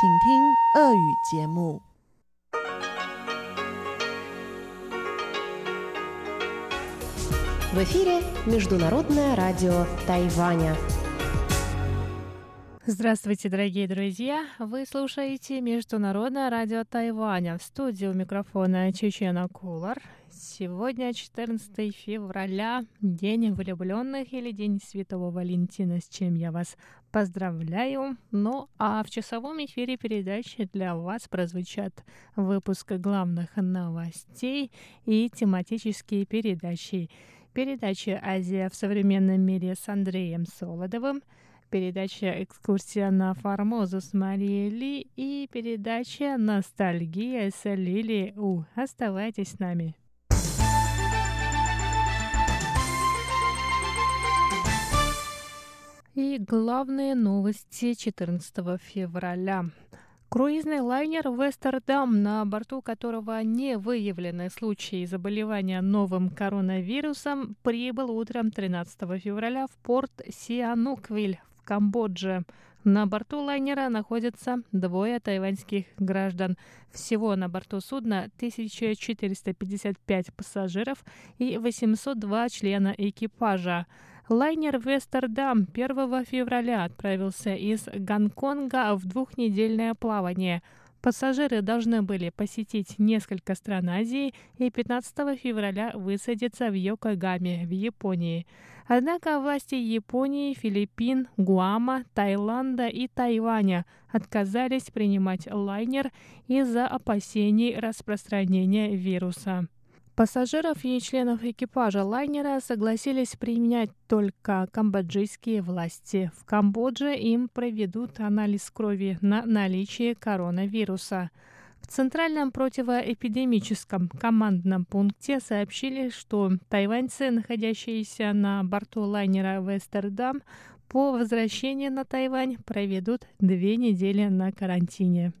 请听俄语节目。В эфире Международное радио Тайваня. Здравствуйте, дорогие друзья! Вы слушаете Международное радио Тайваня. В студии у микрофона Чечена Кулар. Сегодня 14 февраля, День влюбленных или День Святого Валентина, с чем я вас поздравляю. Ну а в часовом эфире передачи для вас прозвучат выпуск главных новостей и тематические передачи. Передача «Азия в современном мире» с Андреем Солодовым – передача «Экскурсия на Формозу» с Марией Ли и передача «Ностальгия» с Лили У. Оставайтесь с нами. И главные новости 14 февраля. Круизный лайнер «Вестердам», на борту которого не выявлены случаи заболевания новым коронавирусом, прибыл утром 13 февраля в порт Сиануквиль Камбодже. На борту лайнера находятся двое тайваньских граждан. Всего на борту судна 1455 пассажиров и 802 члена экипажа. Лайнер «Вестердам» 1 февраля отправился из Гонконга в двухнедельное плавание – Пассажиры должны были посетить несколько стран Азии и 15 февраля высадиться в Йокогаме в Японии. Однако власти Японии, Филиппин, Гуама, Таиланда и Тайваня отказались принимать лайнер из-за опасений распространения вируса. Пассажиров и членов экипажа лайнера согласились применять только камбоджийские власти. В Камбодже им проведут анализ крови на наличие коронавируса. В Центральном противоэпидемическом командном пункте сообщили, что тайваньцы, находящиеся на борту лайнера «Вестердам», по возвращении на Тайвань проведут две недели на карантине.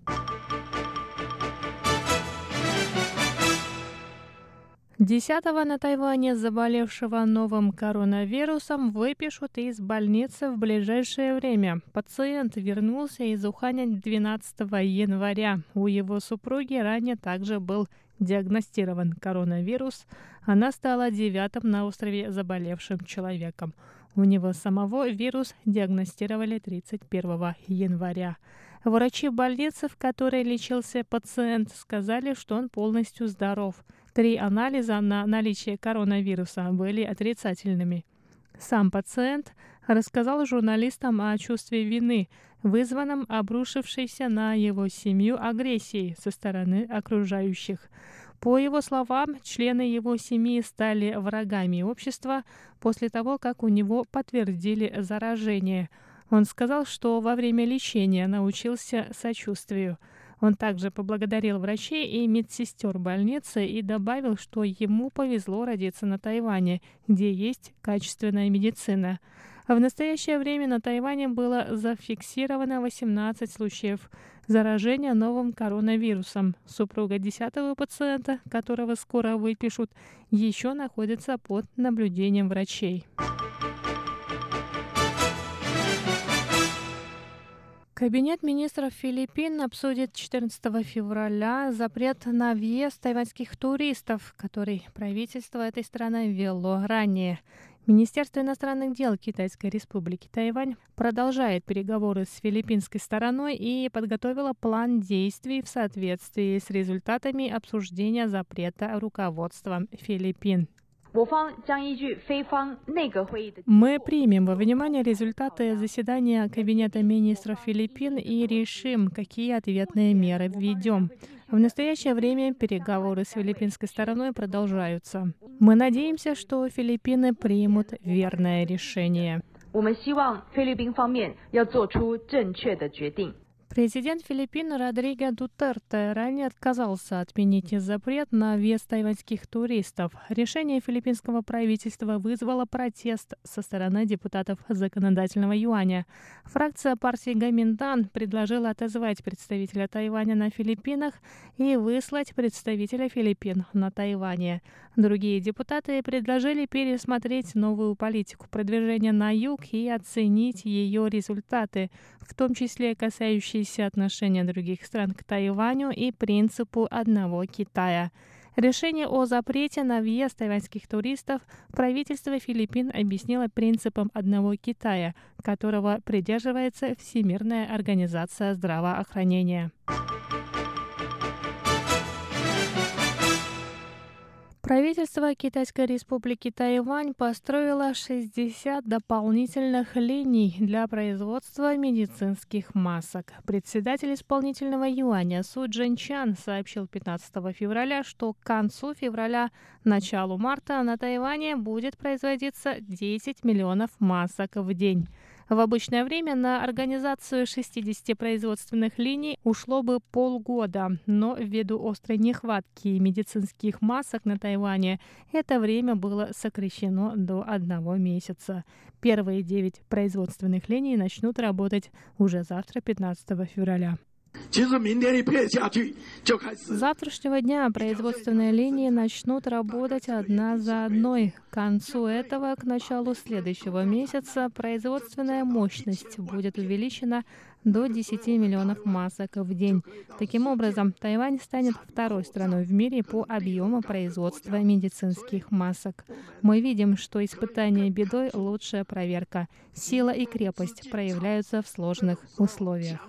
10 на Тайване заболевшего новым коронавирусом выпишут из больницы в ближайшее время. Пациент вернулся из Уханя 12 января. У его супруги ранее также был диагностирован коронавирус. Она стала девятым на острове заболевшим человеком. У него самого вирус диагностировали 31 января. Врачи больницы, в которой лечился пациент, сказали, что он полностью здоров – Три анализа на наличие коронавируса были отрицательными. Сам пациент рассказал журналистам о чувстве вины, вызванном обрушившейся на его семью агрессией со стороны окружающих. По его словам, члены его семьи стали врагами общества после того, как у него подтвердили заражение. Он сказал, что во время лечения научился сочувствию. Он также поблагодарил врачей и медсестер больницы и добавил, что ему повезло родиться на Тайване, где есть качественная медицина. В настоящее время на Тайване было зафиксировано 18 случаев заражения новым коронавирусом. Супруга 10 пациента, которого скоро выпишут, еще находится под наблюдением врачей. Кабинет министров Филиппин обсудит 14 февраля запрет на въезд тайваньских туристов, который правительство этой страны ввело ранее. Министерство иностранных дел Китайской республики Тайвань продолжает переговоры с филиппинской стороной и подготовила план действий в соответствии с результатами обсуждения запрета руководством Филиппин. Мы примем во внимание результаты заседания Кабинета министров Филиппин и решим, какие ответные меры введем. В настоящее время переговоры с филиппинской стороной продолжаются. Мы надеемся, что Филиппины примут верное решение. 我们希望菲律宾方面要做出正确的决定。 Президент Филиппин Родриго Дутерте ранее отказался отменить запрет на въезд тайваньских туристов. Решение филиппинского правительства вызвало протест со стороны депутатов законодательного юаня. Фракция партии Гаминдан предложила отозвать представителя Тайваня на Филиппинах и выслать представителя Филиппин на Тайване. Другие депутаты предложили пересмотреть новую политику продвижения на юг и оценить ее результаты, в том числе касающиеся ухудшающиеся отношения других стран к Тайваню и принципу одного Китая. Решение о запрете на въезд тайваньских туристов правительство Филиппин объяснило принципом одного Китая, которого придерживается Всемирная организация здравоохранения. Правительство Китайской республики Тайвань построило 60 дополнительных линий для производства медицинских масок. Председатель исполнительного юаня Су Джинчан сообщил 15 февраля, что к концу февраля, началу марта на Тайване будет производиться 10 миллионов масок в день. В обычное время на организацию 60 производственных линий ушло бы полгода, но ввиду острой нехватки медицинских масок на Тайване это время было сокращено до одного месяца. Первые девять производственных линий начнут работать уже завтра, 15 февраля. Завтрашнего дня производственные линии начнут работать одна за одной. К концу этого, к началу следующего месяца, производственная мощность будет увеличена до 10 миллионов масок в день. Таким образом, Тайвань станет второй страной в мире по объему производства медицинских масок. Мы видим, что испытание бедой — лучшая проверка. Сила и крепость проявляются в сложных условиях.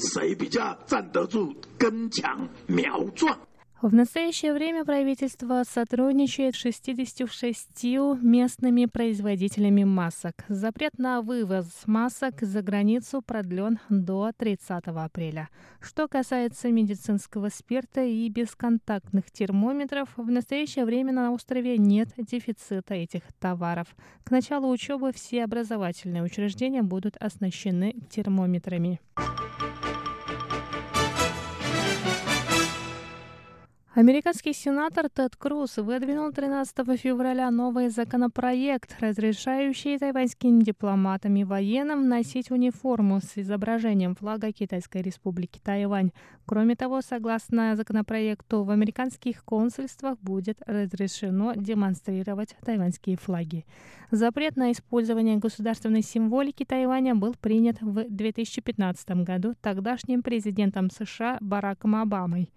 谁比较站得住根强苗壮 ？В настоящее время правительство сотрудничает с 66 местными производителями масок. Запрет на вывоз масок за границу продлен до 30 апреля. Что касается медицинского спирта и бесконтактных термометров, в настоящее время на острове нет дефицита этих товаров. К началу учебы все образовательные учреждения будут оснащены термометрами. Американский сенатор Тед Круз выдвинул 13 февраля новый законопроект, разрешающий тайваньским дипломатам и военным носить униформу с изображением флага Китайской республики Тайвань. Кроме того, согласно законопроекту, в американских консульствах будет разрешено демонстрировать тайваньские флаги. Запрет на использование государственной символики Тайваня был принят в 2015 году тогдашним президентом США Бараком Обамой.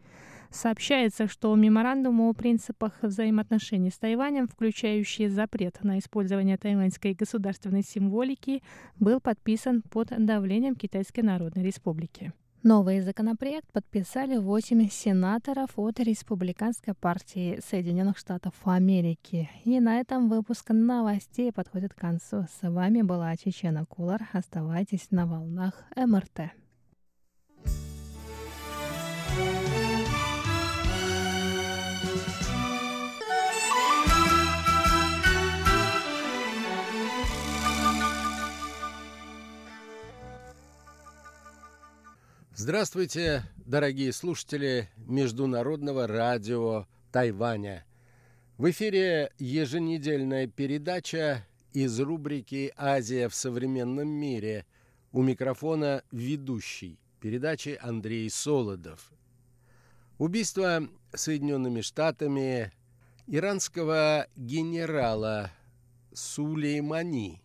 Сообщается, что меморандум о принципах взаимоотношений с Тайванем, включающий запрет на использование тайваньской государственной символики, был подписан под давлением Китайской Народной Республики. Новый законопроект подписали 8 сенаторов от Республиканской партии Соединенных Штатов Америки. И на этом выпуск новостей подходит к концу. С вами была Чечена Кулар. Оставайтесь на волнах МРТ. Здравствуйте, дорогие слушатели Международного радио Тайваня. В эфире еженедельная передача из рубрики «Азия в современном мире». У микрофона ведущий передачи Андрей Солодов. Убийство Соединенными Штатами иранского генерала Сулеймани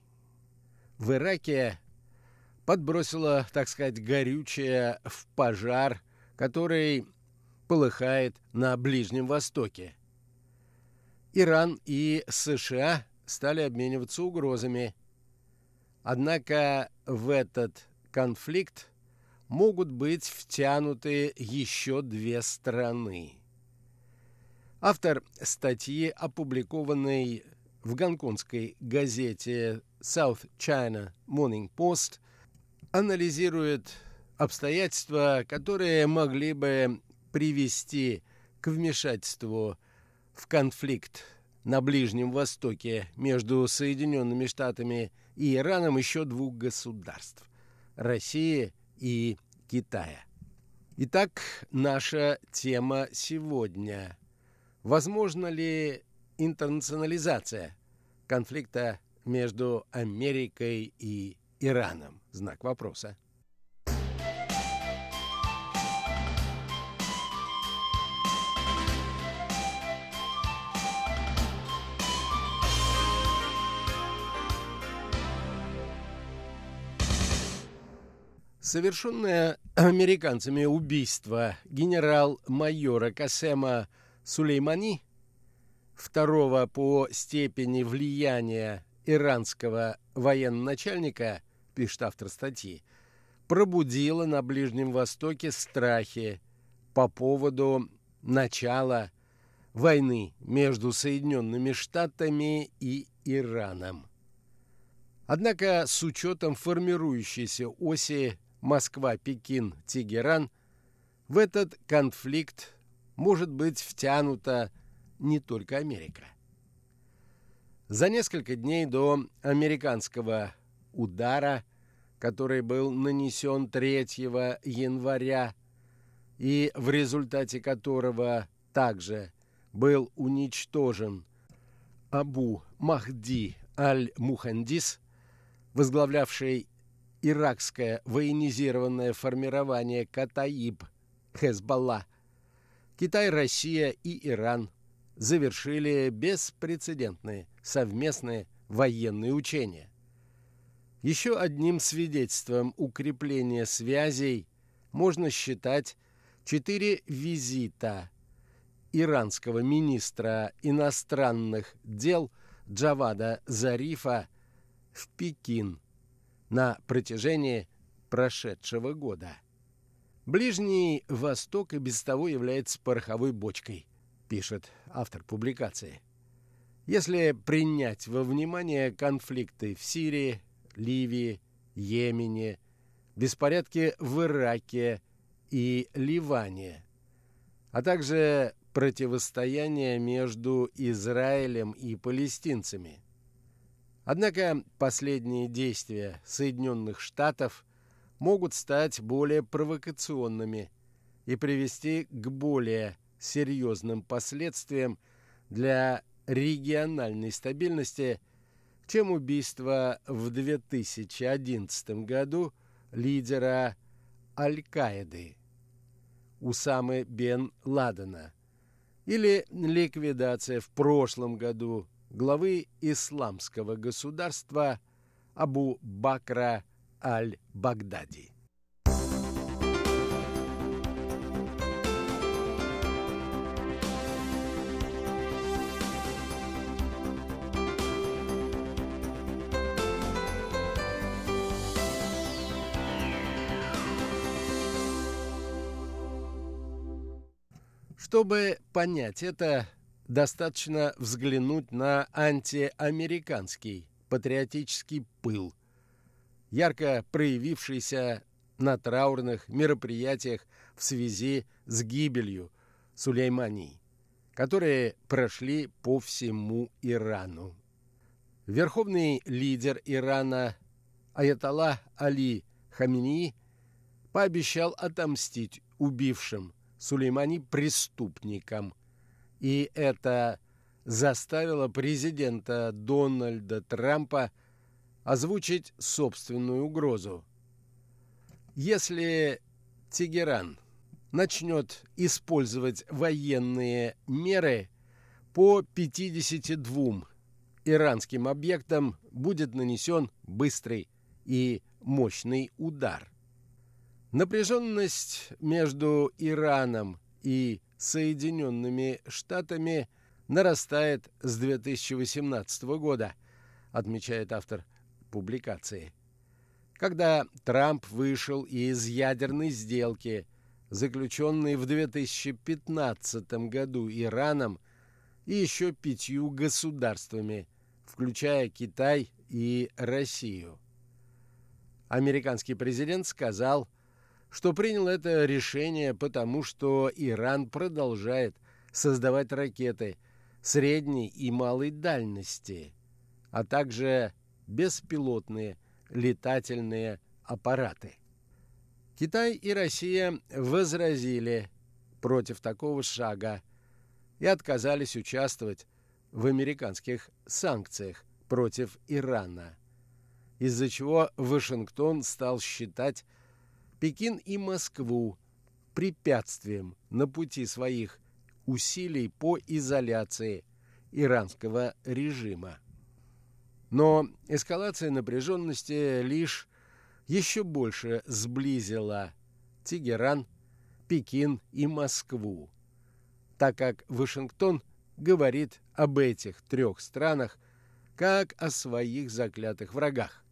в Ираке подбросила, так сказать, горючее в пожар, который полыхает на Ближнем Востоке. Иран и США стали обмениваться угрозами. Однако в этот конфликт могут быть втянуты еще две страны. Автор статьи, опубликованной в гонконгской газете South China Morning Post, анализирует обстоятельства, которые могли бы привести к вмешательству в конфликт на Ближнем Востоке между Соединенными Штатами и Ираном еще двух государств – России и Китая. Итак, наша тема сегодня. Возможно ли интернационализация конфликта между Америкой и Ираном? Знак вопроса. Совершенное американцами убийство генерал-майора Касема Сулеймани, второго по степени влияния иранского военачальника, пишет автор статьи, пробудило на Ближнем Востоке страхи по поводу начала войны между Соединенными Штатами и Ираном. Однако с учетом формирующейся оси Москва-Пекин-Тегеран, в этот конфликт может быть втянута не только Америка. За несколько дней до американского удара, который был нанесен 3 января и в результате которого также был уничтожен Абу Махди аль-Мухандис, возглавлявший иракское военизированное формирование Катаиб, Хезбалла, Китай, Россия и Иран завершили беспрецедентные совместные военные учения. Еще одним свидетельством укрепления связей можно считать четыре визита иранского министра иностранных дел Джавада Зарифа в Пекин на протяжении прошедшего года. Ближний Восток и без того является пороховой бочкой, пишет автор публикации. Если принять во внимание конфликты в Сирии, Ливии, Йемене, беспорядки в Ираке и Ливане, а также противостояние между Израилем и палестинцами, Однако последние действия Соединенных Штатов могут стать более провокационными и привести к более серьезным последствиям для региональной стабильности, чем убийство в 2011 году лидера Аль-Каиды Усамы бен Ладена или ликвидация в прошлом году главы исламского государства Абу Бакра аль-Багдади. Чтобы понять это, достаточно взглянуть на антиамериканский патриотический пыл, ярко проявившийся на траурных мероприятиях в связи с гибелью Сулеймани, которые прошли по всему Ирану. Верховный лидер Ирана Аятолла Али Хамини пообещал отомстить убившим Сулеймани преступникам – и это заставило президента Дональда Трампа озвучить собственную угрозу. Если Тегеран начнет использовать военные меры по 52 иранским объектам будет нанесен быстрый и мощный удар. Напряженность между Ираном и Соединенными Штатами нарастает с 2018 года, отмечает автор публикации. Когда Трамп вышел из ядерной сделки, заключенной в 2015 году Ираном и еще пятью государствами, включая Китай и Россию. Американский президент сказал – что принял это решение потому, что Иран продолжает создавать ракеты средней и малой дальности, а также беспилотные летательные аппараты. Китай и Россия возразили против такого шага и отказались участвовать в американских санкциях против Ирана, из-за чего Вашингтон стал считать Пекин и Москву препятствием на пути своих усилий по изоляции иранского режима. Но эскалация напряженности лишь еще больше сблизила Тегеран, Пекин и Москву, так как Вашингтон говорит об этих трех странах как о своих заклятых врагах.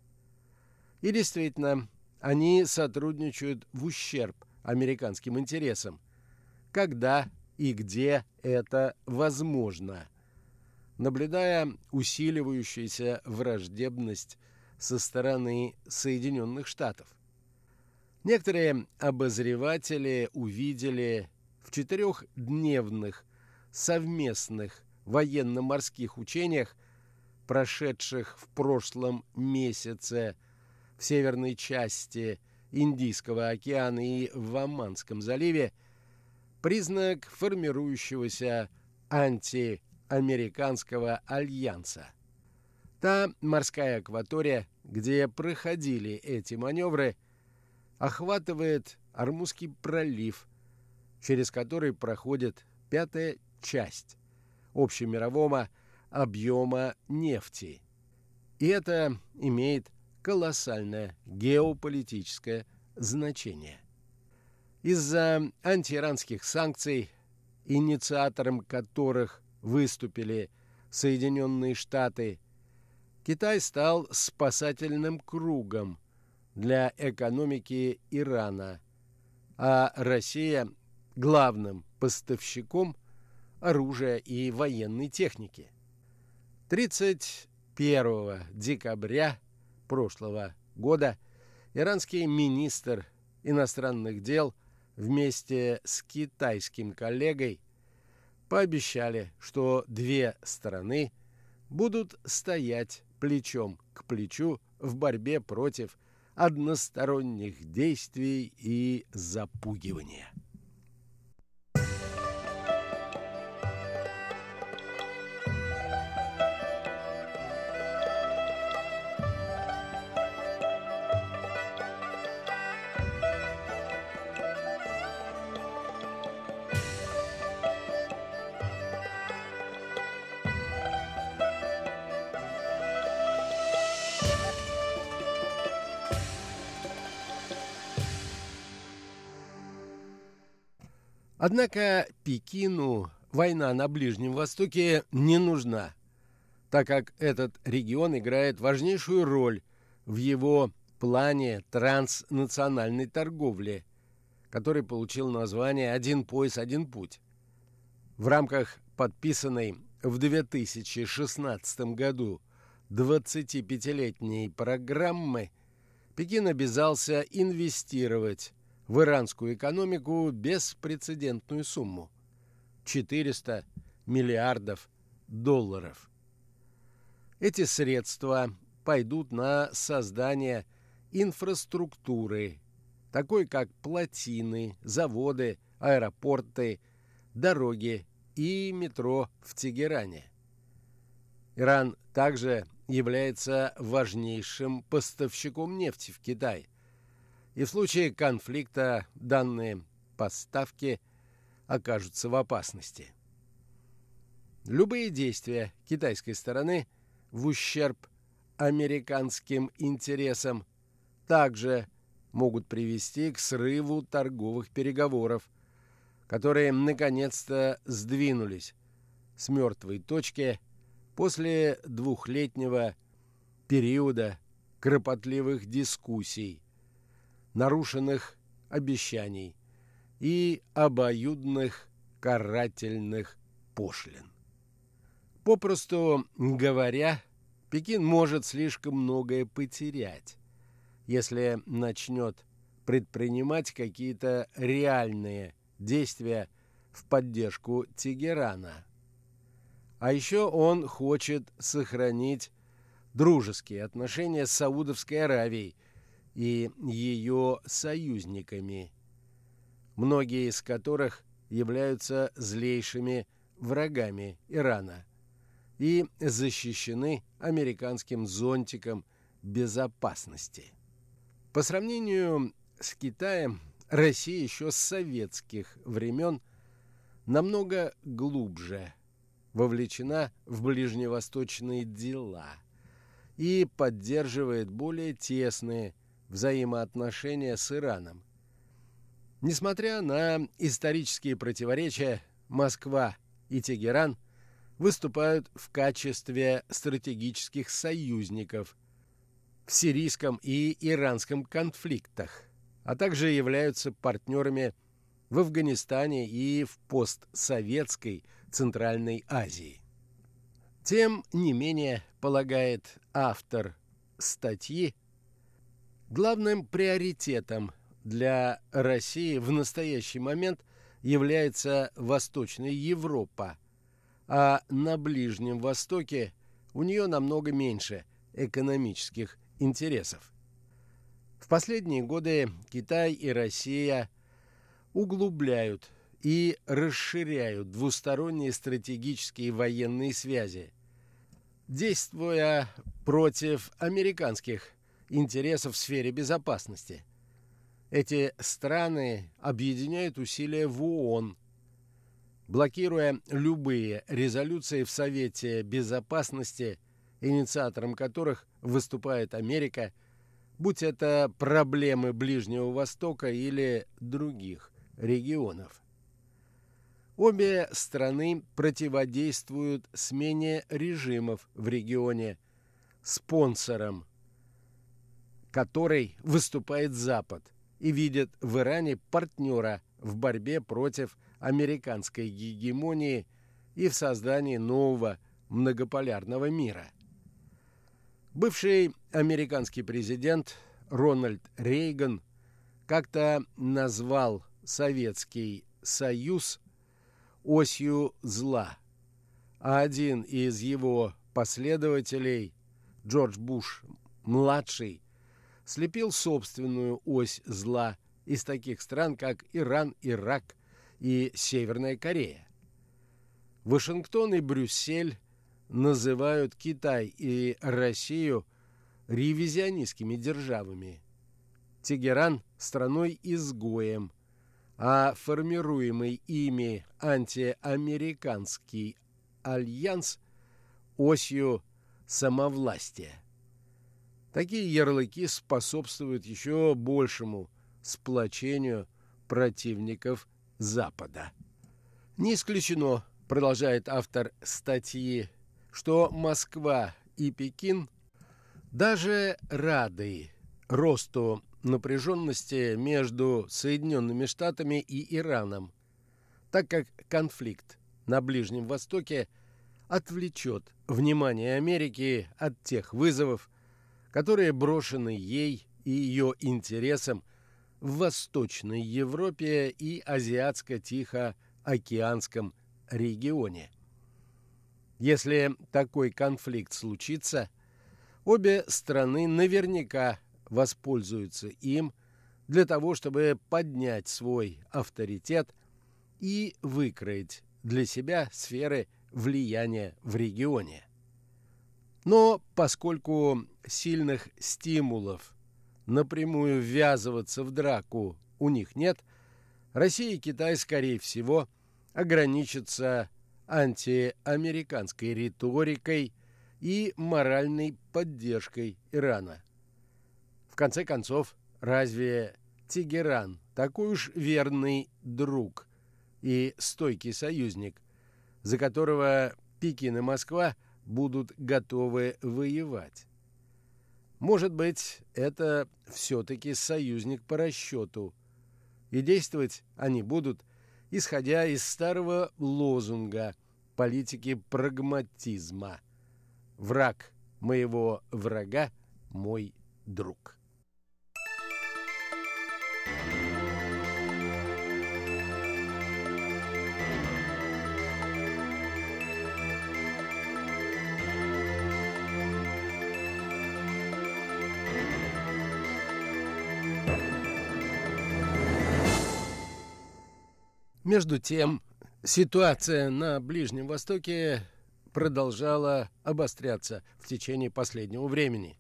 И действительно, они сотрудничают в ущерб американским интересам, когда и где это возможно, наблюдая усиливающуюся враждебность со стороны Соединенных Штатов. Некоторые обозреватели увидели в четырехдневных совместных военно-морских учениях, прошедших в прошлом месяце в северной части Индийского океана и в Оманском заливе, признак формирующегося антиамериканского альянса. Та морская акватория, где проходили эти маневры, охватывает Армузский пролив, через который проходит пятая часть общемирового объема нефти. И это имеет колоссальное геополитическое значение. Из-за антииранских санкций, инициатором которых выступили Соединенные Штаты, Китай стал спасательным кругом для экономики Ирана, а Россия – главным поставщиком оружия и военной техники. 31 декабря прошлого года иранский министр иностранных дел вместе с китайским коллегой пообещали, что две страны будут стоять плечом к плечу в борьбе против односторонних действий и запугивания. Однако Пекину война на Ближнем Востоке не нужна, так как этот регион играет важнейшую роль в его плане транснациональной торговли, который получил название «Один пояс, один путь». В рамках подписанной в 2016 году 25-летней программы Пекин обязался инвестировать в иранскую экономику беспрецедентную сумму – 400 миллиардов долларов. Эти средства пойдут на создание инфраструктуры, такой как плотины, заводы, аэропорты, дороги и метро в Тегеране. Иран также является важнейшим поставщиком нефти в Китай – и в случае конфликта данные поставки окажутся в опасности. Любые действия китайской стороны в ущерб американским интересам также могут привести к срыву торговых переговоров, которые наконец-то сдвинулись с мертвой точки после двухлетнего периода кропотливых дискуссий нарушенных обещаний и обоюдных карательных пошлин. Попросту говоря, Пекин может слишком многое потерять, если начнет предпринимать какие-то реальные действия в поддержку Тегерана. А еще он хочет сохранить дружеские отношения с Саудовской Аравией – и ее союзниками, многие из которых являются злейшими врагами Ирана и защищены американским зонтиком безопасности. По сравнению с Китаем, Россия еще с советских времен намного глубже вовлечена в ближневосточные дела и поддерживает более тесные взаимоотношения с Ираном. Несмотря на исторические противоречия, Москва и Тегеран выступают в качестве стратегических союзников в сирийском и иранском конфликтах, а также являются партнерами в Афганистане и в постсоветской Центральной Азии. Тем не менее, полагает автор статьи, главным приоритетом для России в настоящий момент является Восточная Европа, а на Ближнем Востоке у нее намного меньше экономических интересов. В последние годы Китай и Россия углубляют и расширяют двусторонние стратегические военные связи, действуя против американских интересов в сфере безопасности. Эти страны объединяют усилия в ООН, блокируя любые резолюции в Совете Безопасности, инициатором которых выступает Америка, будь это проблемы Ближнего Востока или других регионов. Обе страны противодействуют смене режимов в регионе, спонсором которой выступает Запад, и видят в Иране партнера в борьбе против американской гегемонии и в создании нового многополярного мира. Бывший американский президент Рональд Рейган как-то назвал Советский Союз осью зла, а один из его последователей, Джордж Буш-младший, слепил собственную ось зла из таких стран, как Иран, Ирак и Северная Корея. Вашингтон и Брюссель называют Китай и Россию ревизионистскими державами. Тегеран – страной-изгоем, а формируемый ими антиамериканский альянс – осью самовластия. Такие ярлыки способствуют еще большему сплочению противников Запада. Не исключено, продолжает автор статьи, что Москва и Пекин даже рады росту напряженности между Соединенными Штатами и Ираном, так как конфликт на Ближнем Востоке отвлечет внимание Америки от тех вызовов, которые брошены ей и ее интересам в Восточной Европе и Азиатско-Тихоокеанском регионе. Если такой конфликт случится, обе страны наверняка воспользуются им для того, чтобы поднять свой авторитет и выкроить для себя сферы влияния в регионе. Но поскольку сильных стимулов напрямую ввязываться в драку у них нет, Россия и Китай, скорее всего, ограничатся антиамериканской риторикой и моральной поддержкой Ирана. В конце концов, разве Тегеран такой уж верный друг и стойкий союзник, за которого Пекин и Москва – будут готовы воевать. Может быть, это все-таки союзник по расчету, и действовать они будут, исходя из старого лозунга политики прагматизма «Враг моего врага – мой друг». Между тем, ситуация на Ближнем Востоке продолжала обостряться в течение последнего времени.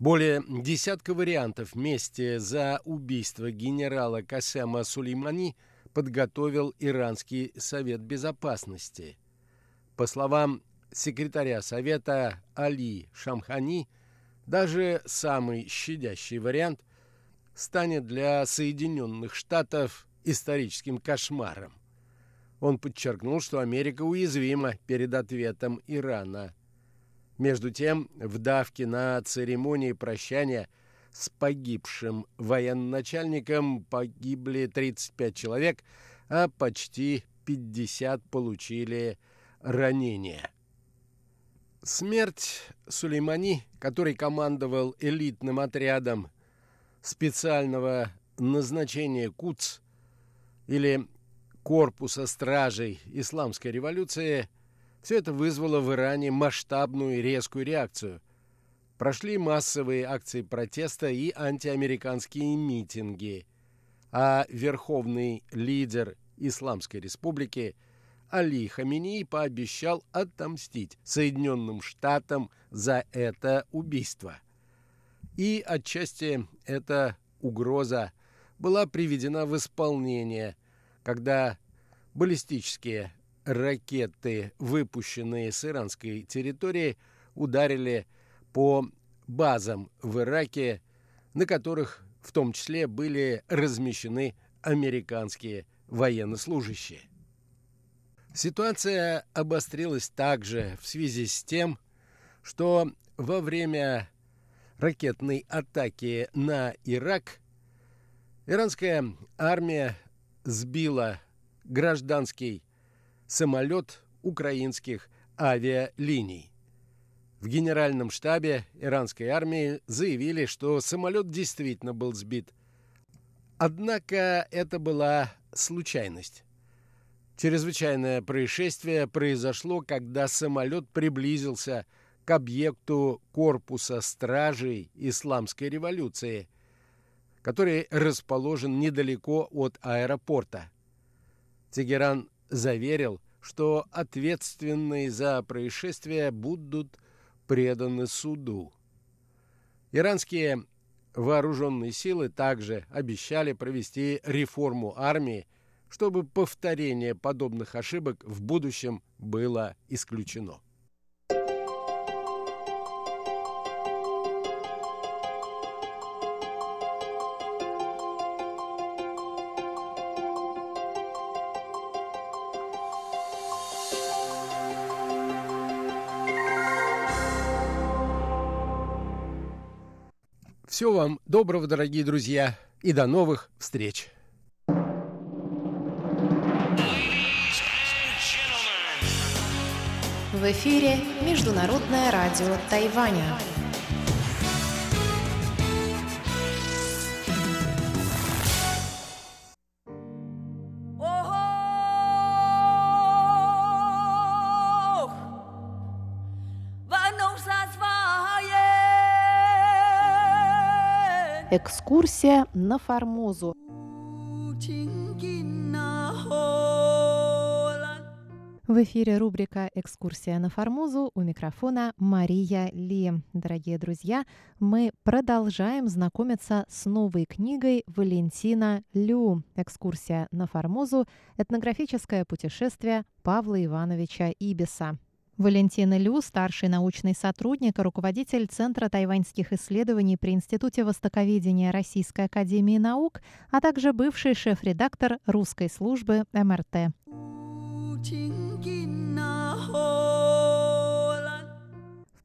Более десятка вариантов мести за убийство генерала Касема Сулеймани подготовил Иранский совет безопасности. По словам секретаря совета Али Шамхани, Даже самый щадящий вариант станет для Соединенных Штатов историческим кошмаром. Он подчеркнул, что Америка уязвима перед ответом Ирана. Между тем, в давке на церемонии прощания с погибшим военачальником погибли 35 человек, а почти 50 получили ранения. Смерть Сулеймани, который командовал элитным отрядом специального назначения КУЦ или корпуса стражей исламской революции, все это вызвало в Иране масштабную резкую реакцию. Прошли массовые акции протеста и антиамериканские митинги, а верховный лидер Исламской республики Али Хамини пообещал отомстить Соединенным Штатам за это убийство. И отчасти эта угроза была приведена в исполнение – когда баллистические ракеты, выпущенные с иранской территории, ударили по базам в Ираке, на которых в том числе были размещены американские военнослужащие. Ситуация обострилась также в связи с тем, что во время ракетной атаки на Ирак иранская армия сбила гражданский самолет украинских авиалиний. В генеральном штабе иранской армии заявили, что самолет действительно был сбит. Однако это была случайность. Чрезвычайное происшествие произошло, когда самолет приблизился к объекту корпуса стражей исламской революции – который расположен недалеко от аэропорта. Тегеран заверил, что ответственные за происшествие будут преданы суду. Иранские вооруженные силы также обещали провести реформу армии, чтобы повторение подобных ошибок в будущем было исключено. Всего вам доброго, дорогие друзья, и до новых встреч! В эфире Международное радио Тайваня. Экскурсия на Формозу. В эфире рубрика «Экскурсия на Формозу» у микрофона Мария Ли. Дорогие друзья, мы продолжаем знакомиться с новой книгой Валентина Лю «Экскурсия на Формозу. Этнографическое путешествие Павла Ивановича Ибиса». Валентина Лю, старший научный сотрудник и руководитель Центра тайваньских исследований при Институте Востоковедения Российской Академии Наук, а также бывший шеф-редактор русской службы МРТ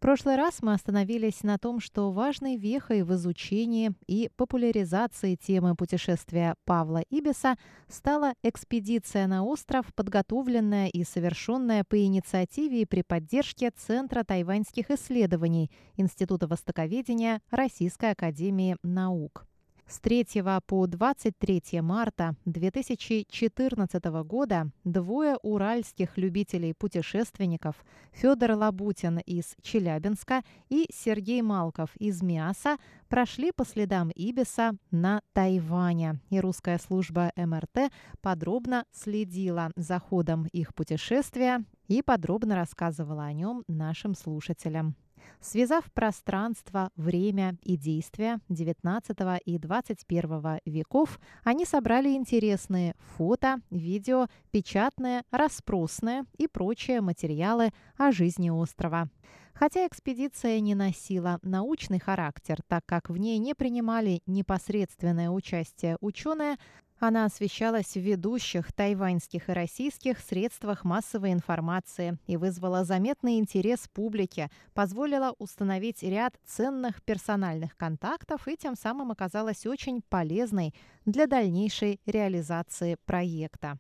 прошлый раз мы остановились на том, что важной вехой в изучении и популяризации темы путешествия Павла Ибиса стала экспедиция на остров, подготовленная и совершенная по инициативе и при поддержке Центра тайваньских исследований Института востоковедения Российской академии наук. С 3 по 23 марта 2014 года двое уральских любителей-путешественников Федор Лабутин из Челябинска и Сергей Малков из Миаса прошли по следам Ибиса на Тайване. И русская служба МРТ подробно следила за ходом их путешествия и подробно рассказывала о нем нашим слушателям. Связав пространство, время и действия XIX и XXI веков, они собрали интересные фото, видео, печатные, расспросные и прочие материалы о жизни острова. Хотя экспедиция не носила научный характер, так как в ней не принимали непосредственное участие ученые, она освещалась в ведущих тайваньских и российских средствах массовой информации и вызвала заметный интерес публики, позволила установить ряд ценных персональных контактов и тем самым оказалась очень полезной для дальнейшей реализации проекта.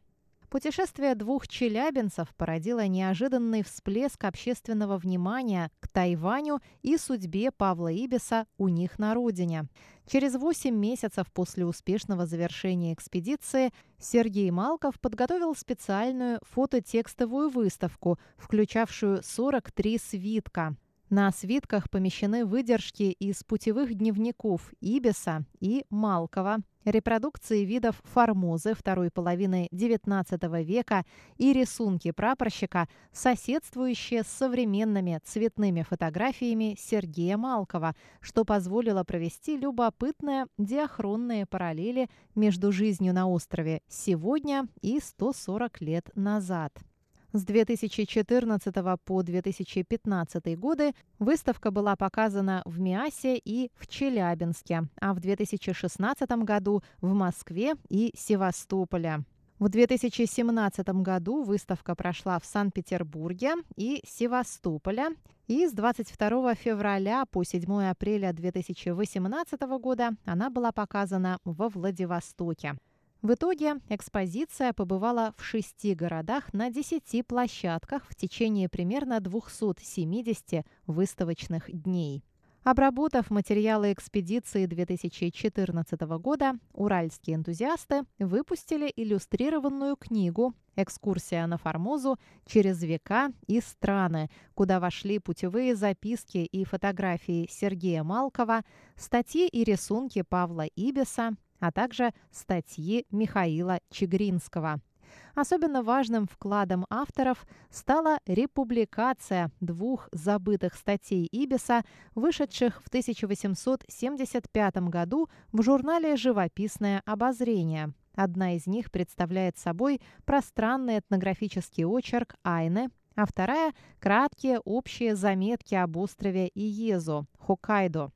Путешествие двух челябинцев породило неожиданный всплеск общественного внимания к Тайваню и судьбе Павла Ибиса у них на родине. Через 8 месяцев после успешного завершения экспедиции Сергей Малков подготовил специальную фототекстовую выставку, включавшую 43 свитка. На свитках помещены выдержки из путевых дневников Ибиса и Малкова, репродукции видов формозы второй половины XIX века и рисунки прапорщика, соседствующие с современными цветными фотографиями Сергея Малкова, что позволило провести любопытные диахронные параллели между жизнью на острове сегодня и 140 лет назад. С 2014 по 2015 годы выставка была показана в Миасе и в Челябинске, а в 2016 году в Москве и Севастополе. В 2017 году выставка прошла в Санкт-Петербурге и Севастополе, и с 22 февраля по 7 апреля 2018 года она была показана во Владивостоке. В итоге экспозиция побывала в шести городах на десяти площадках в течение примерно 270 выставочных дней. Обработав материалы экспедиции 2014 года, уральские энтузиасты выпустили иллюстрированную книгу «Экскурсия на Формозу через века и страны», куда вошли путевые записки и фотографии Сергея Малкова, статьи и рисунки Павла Ибиса, а также статьи Михаила Чегринского. Особенно важным вкладом авторов стала републикация двух забытых статей Ибиса, вышедших в 1875 году в журнале «Живописное обозрение». Одна из них представляет собой пространный этнографический очерк Айны, а вторая – краткие общие заметки об острове Иезу, Хоккайдо.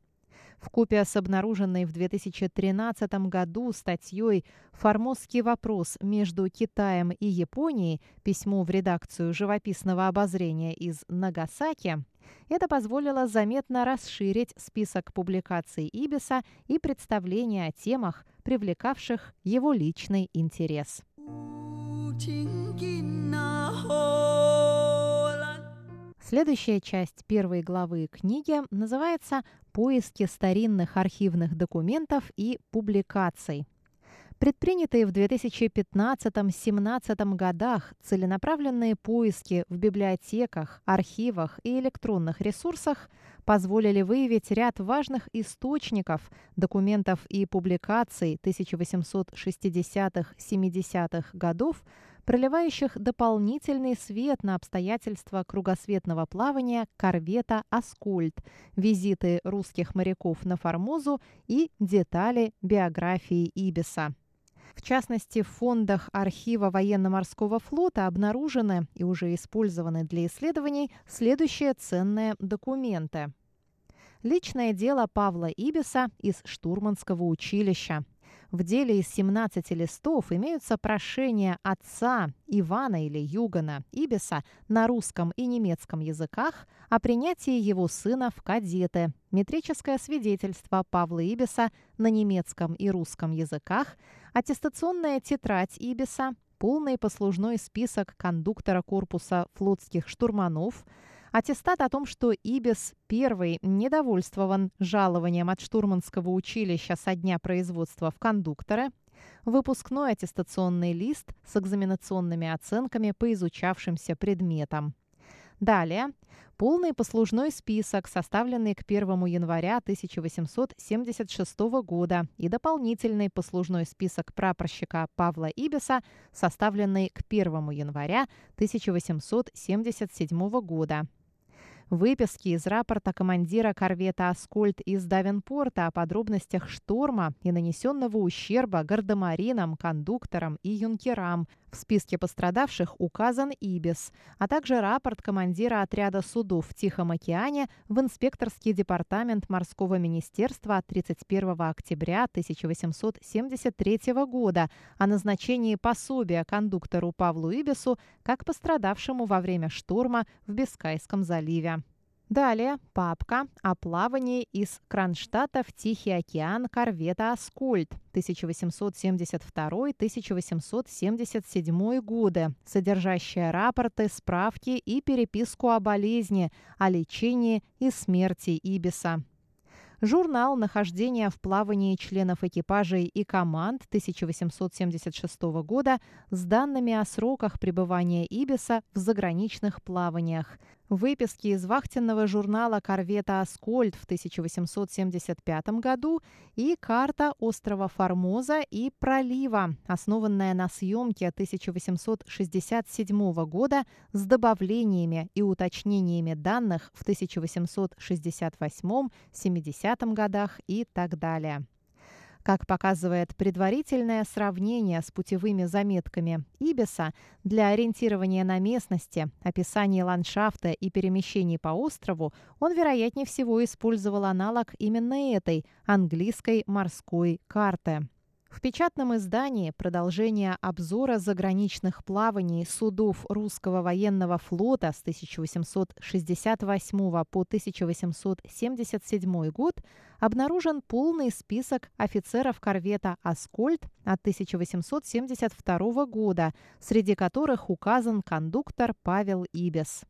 В купе с обнаруженной в 2013 году статьей «Формозский вопрос между Китаем и Японией. Письмо в редакцию живописного обозрения из Нагасаки» это позволило заметно расширить список публикаций Ибиса и представления о темах, привлекавших его личный интерес. Следующая часть первой главы книги называется «Поиски старинных архивных документов и публикаций». Предпринятые в 2015-2017 годах целенаправленные поиски в библиотеках, архивах и электронных ресурсах позволили выявить ряд важных источников, документов и публикаций 1860-70-х годов, проливающих дополнительный свет на обстоятельства кругосветного плавания корвета «Аскольд», визиты русских моряков на Формозу и детали биографии Ибиса. В частности, в фондах архива военно-морского флота обнаружены и уже использованы для исследований следующие ценные документы. Личное дело Павла Ибиса из штурманского училища. В деле из 17 листов имеются прошения отца Ивана или Югана Ибиса на русском и немецком языках о принятии его сына в кадеты, метрическое свидетельство Павла Ибиса на немецком и русском языках, аттестационная тетрадь Ибиса, полный послужной список кондуктора корпуса флотских штурманов – Аттестат о том, что Ибис первый недовольствован жалованием от штурманского училища со дня производства в кондуктора, выпускной аттестационный лист с экзаменационными оценками по изучавшимся предметам. Далее полный послужной список, составленный к 1 января 1876 года, и дополнительный послужной список прапорщика Павла Ибиса, составленный к 1 января 1877 года. Выписки из рапорта командира корвета «Аскольд» из Давенпорта о подробностях шторма и нанесенного ущерба гардемаринам, кондукторам и юнкерам. В списке пострадавших указан Ибис, а также рапорт командира отряда судов в Тихом океане в инспекторский департамент морского министерства от 31 октября 1873 года о назначении пособия кондуктору Павлу Ибису как пострадавшему во время шторма в Бискайском заливе. Далее папка о плавании из Кронштадта в Тихий океан корвета «Аскольд» 1872-1877 годы, содержащая рапорты, справки и переписку о болезни, о лечении и смерти Ибиса. Журнал нахождения в плавании членов экипажей и команд 1876 года с данными о сроках пребывания Ибиса в заграничных плаваниях – Выписки из вахтенного журнала корвета «Аскольд» в 1875 году и карта острова Формоза и пролива, основанная на съемке 1867 года с добавлениями и уточнениями данных в 1868-70 годах и так далее. Как показывает предварительное сравнение с путевыми заметками Ибиса, для ориентирования на местности, описания ландшафта и перемещений по острову он, вероятнее всего, использовал аналог именно этой английской морской карты. В печатном издании продолжение обзора заграничных плаваний судов русского военного флота с 1868 по 1877 год обнаружен полный список офицеров корвета «Аскольд» от 1872 года, среди которых указан кондуктор Павел Ибес.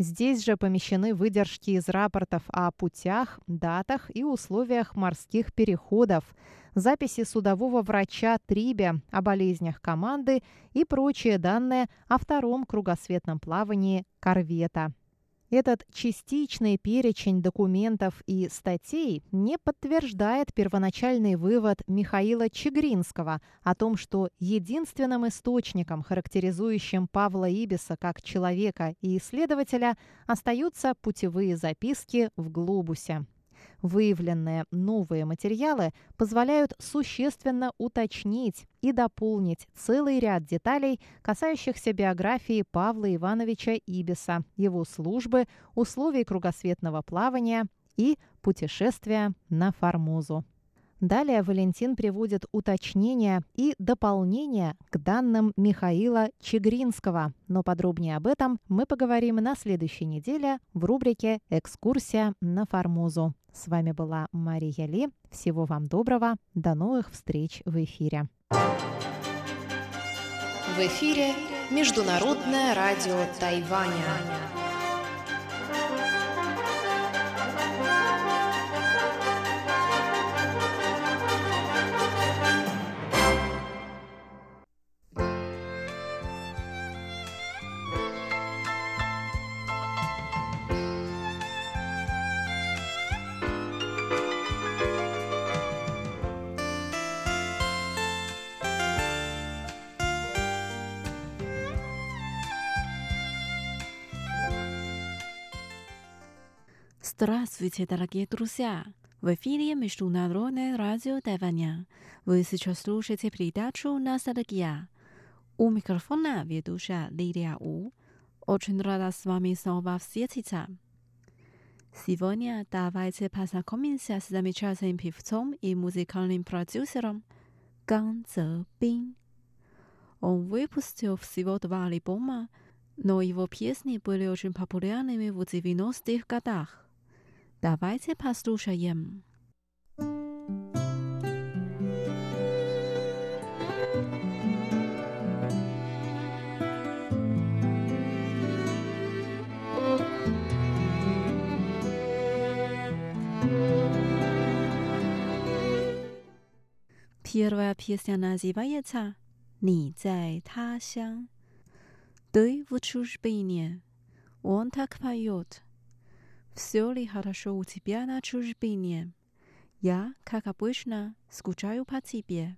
Здесь же помещены выдержки из рапортов о путях, датах и условиях морских переходов, записи судового врача Трибе о болезнях команды и прочие данные о втором кругосветном плавании корвета. Этот частичный перечень документов и статей не подтверждает первоначальный вывод Михаила Чегринского о том, что единственным источником, характеризующим Павла Ибиса как человека и исследователя, остаются путевые записки в глобусе. Выявленные новые материалы позволяют существенно уточнить и дополнить целый ряд деталей, касающихся биографии Павла Ивановича Ибиса, его службы, условий кругосветного плавания и путешествия на Формозу. Далее Валентин приводит уточнения и дополнения к данным Михаила Чегринского, но подробнее об этом мы поговорим на следующей неделе в рубрике «Экскурсия на Формозу». С вами была Мария Ли. Всего вам доброго. До новых встреч в эфире. В эфире Международное радио Тайваня. Здравствуйте, дорогие друзья! В эфире Международное радио Тайваня. Вы сейчас слушаете передачу «Ностальгия». У микрофона ведущая Лилия У. Очень рада с вами снова встретиться. Сегодня давайте познакомимся с замечательным певцом и музыкальным продюсером Ган Цзебин. Он выпустил всего два альбома, но его песни были очень популярными в 90-х годах. Давайте послушаем. Первая песня называется «Ни зай та сян». Ты в чужбине. Он так поет. Все ли хорошо у тебя на чужбине? Я, как обычно, скучаю по тебе.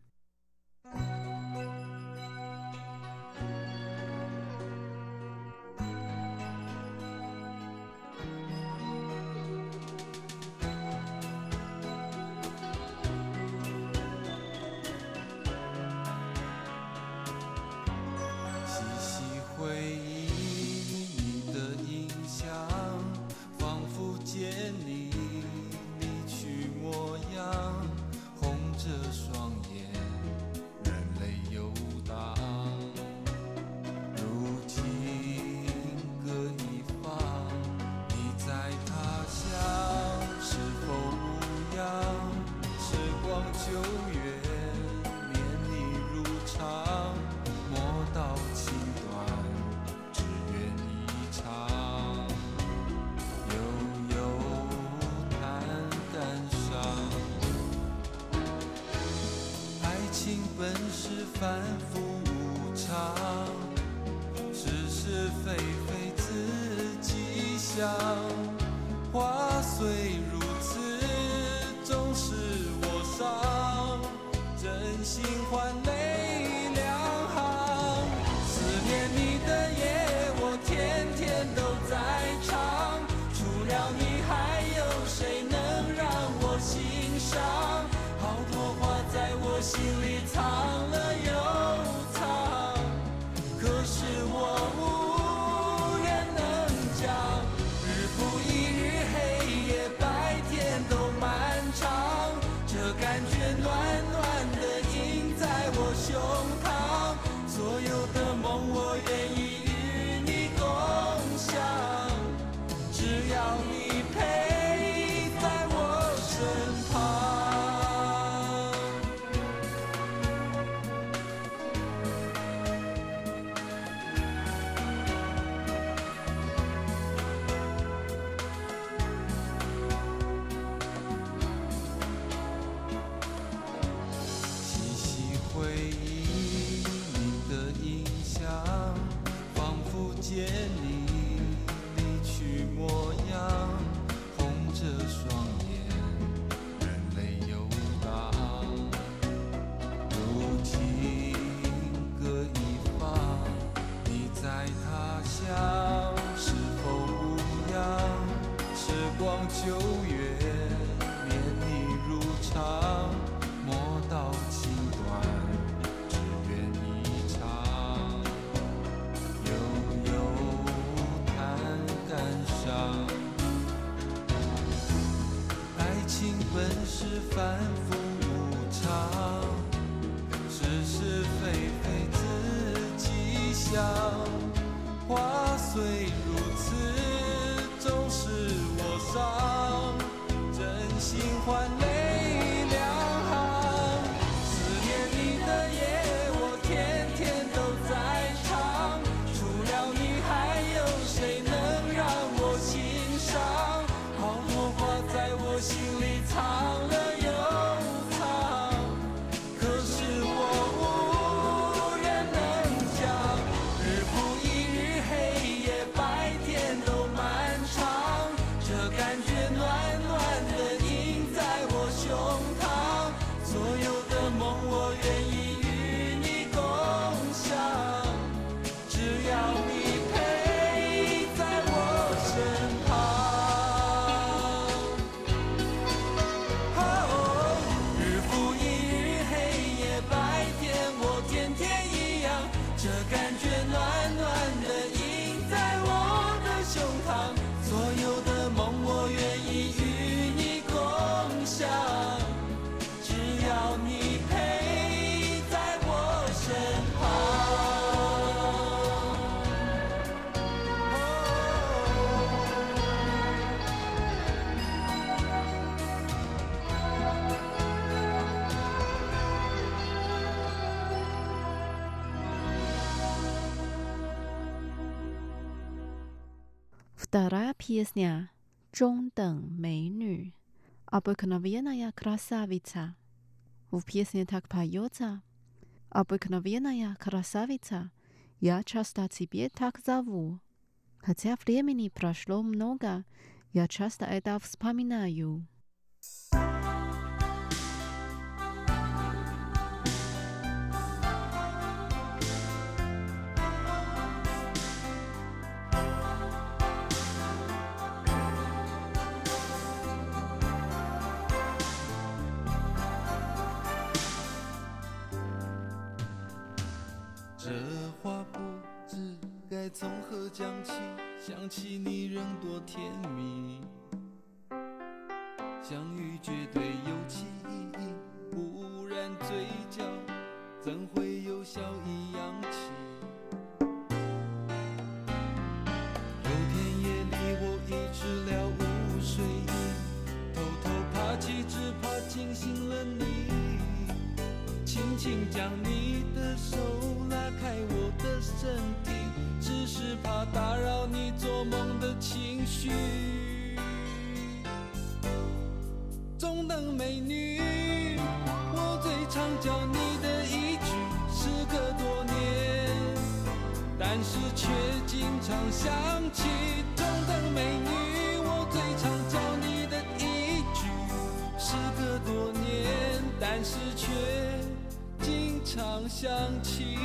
Pieśnia 中等美女。Obyknowiennaja krasawica W pieśni tak pająca Obyknowiennaja krasawica Ja często ciebie tak zawu Хотя времени прошло много, я часто это вспоминаю. 从何讲起？想起你仍多甜蜜，相遇绝对有其意，不然嘴角怎会有笑意扬起？有天夜里我一直了无睡意，偷偷爬起，只怕惊醒了你，轻轻将你的手拉开我的身。只是怕打扰你做梦的情绪。中等美女，我最常叫你的一句，时隔多年，但是却经常想起。中等美女，我最常叫你的一句，时隔多年，但是却经常想起。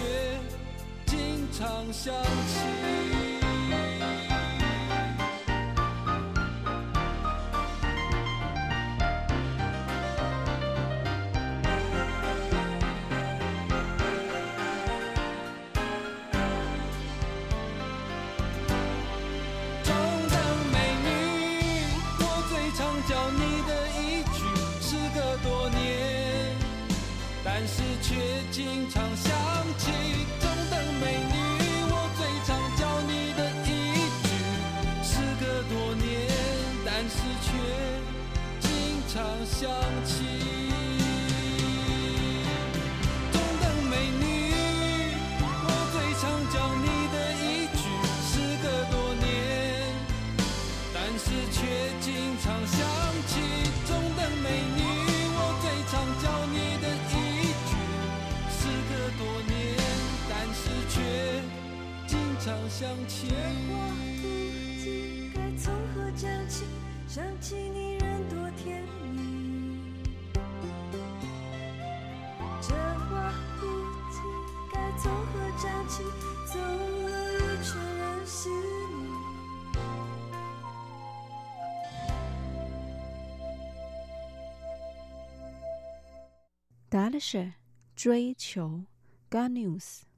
却经常想起。Дальше. Трейчо. Ганюс.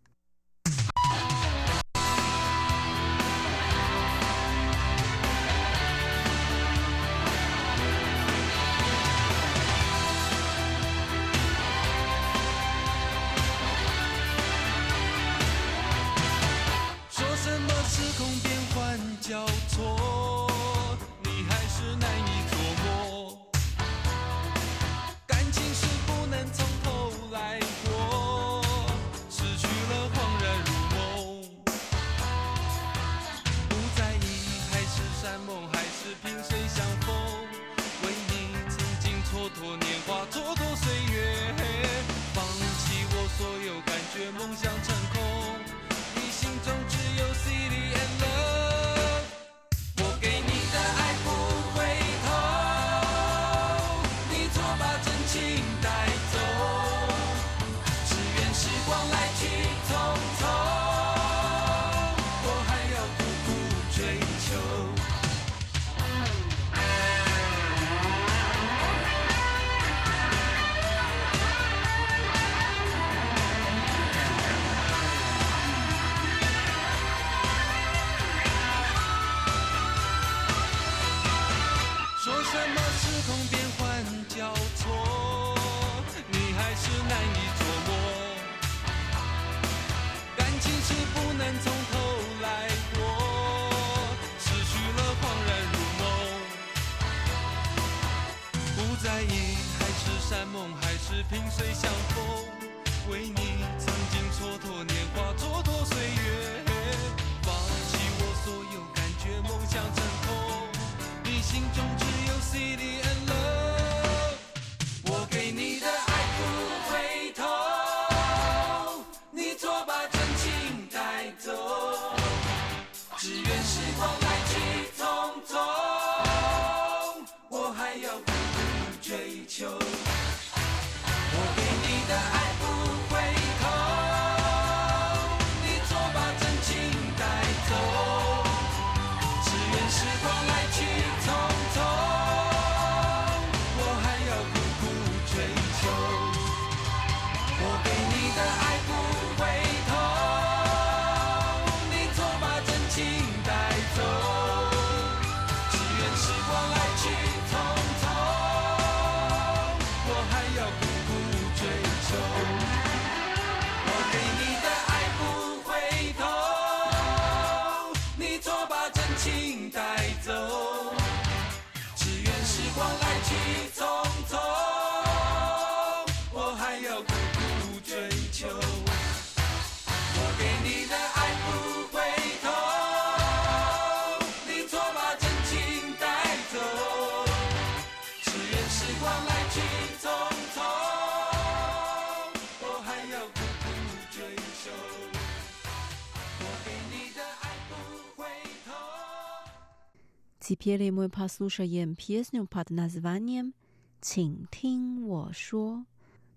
Теперь мы послушаем песню под названием «请听我说».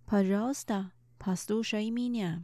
Пожалуйста, послушай меня.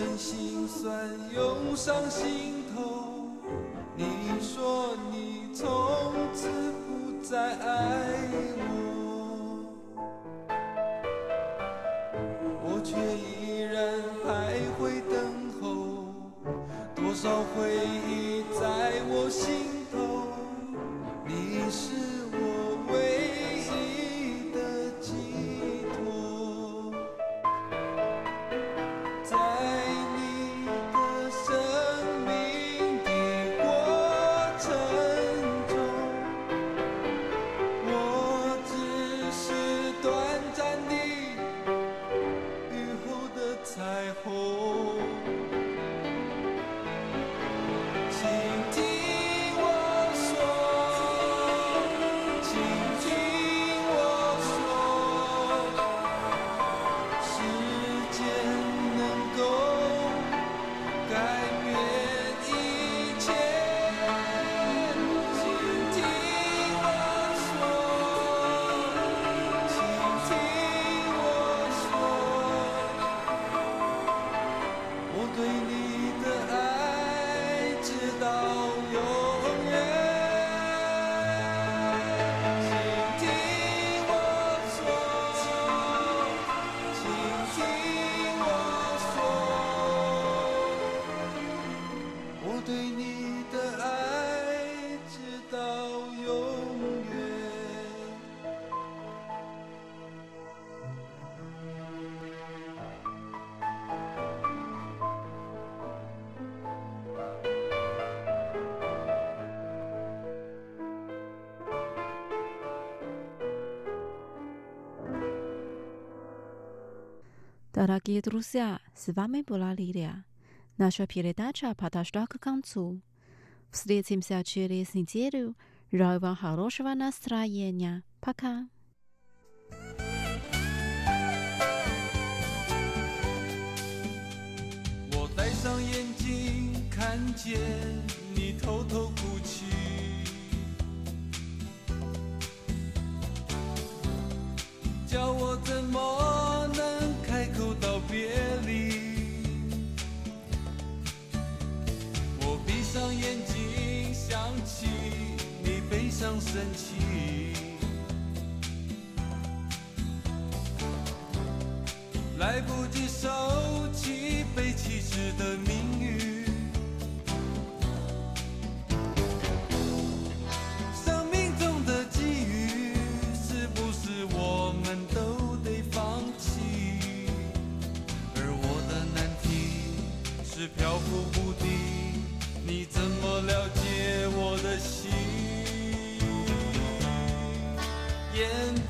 真心酸涌上心头，你说你从此不再爱我。我却依然还会等候，多少回忆。Дорогие друзья, с вами была Лилия. Наша передача подошла к концу. Встретимся через неделю. Желаю вам хорошего настроения. Пока. 我戴上眼镜，看见你偷偷哭泣。 你悲伤生气。来不及收起被弃置的命运。生命中的机遇，是不是我们都得放弃？而我的难题是漂浮不定，你怎么了解我的心？天。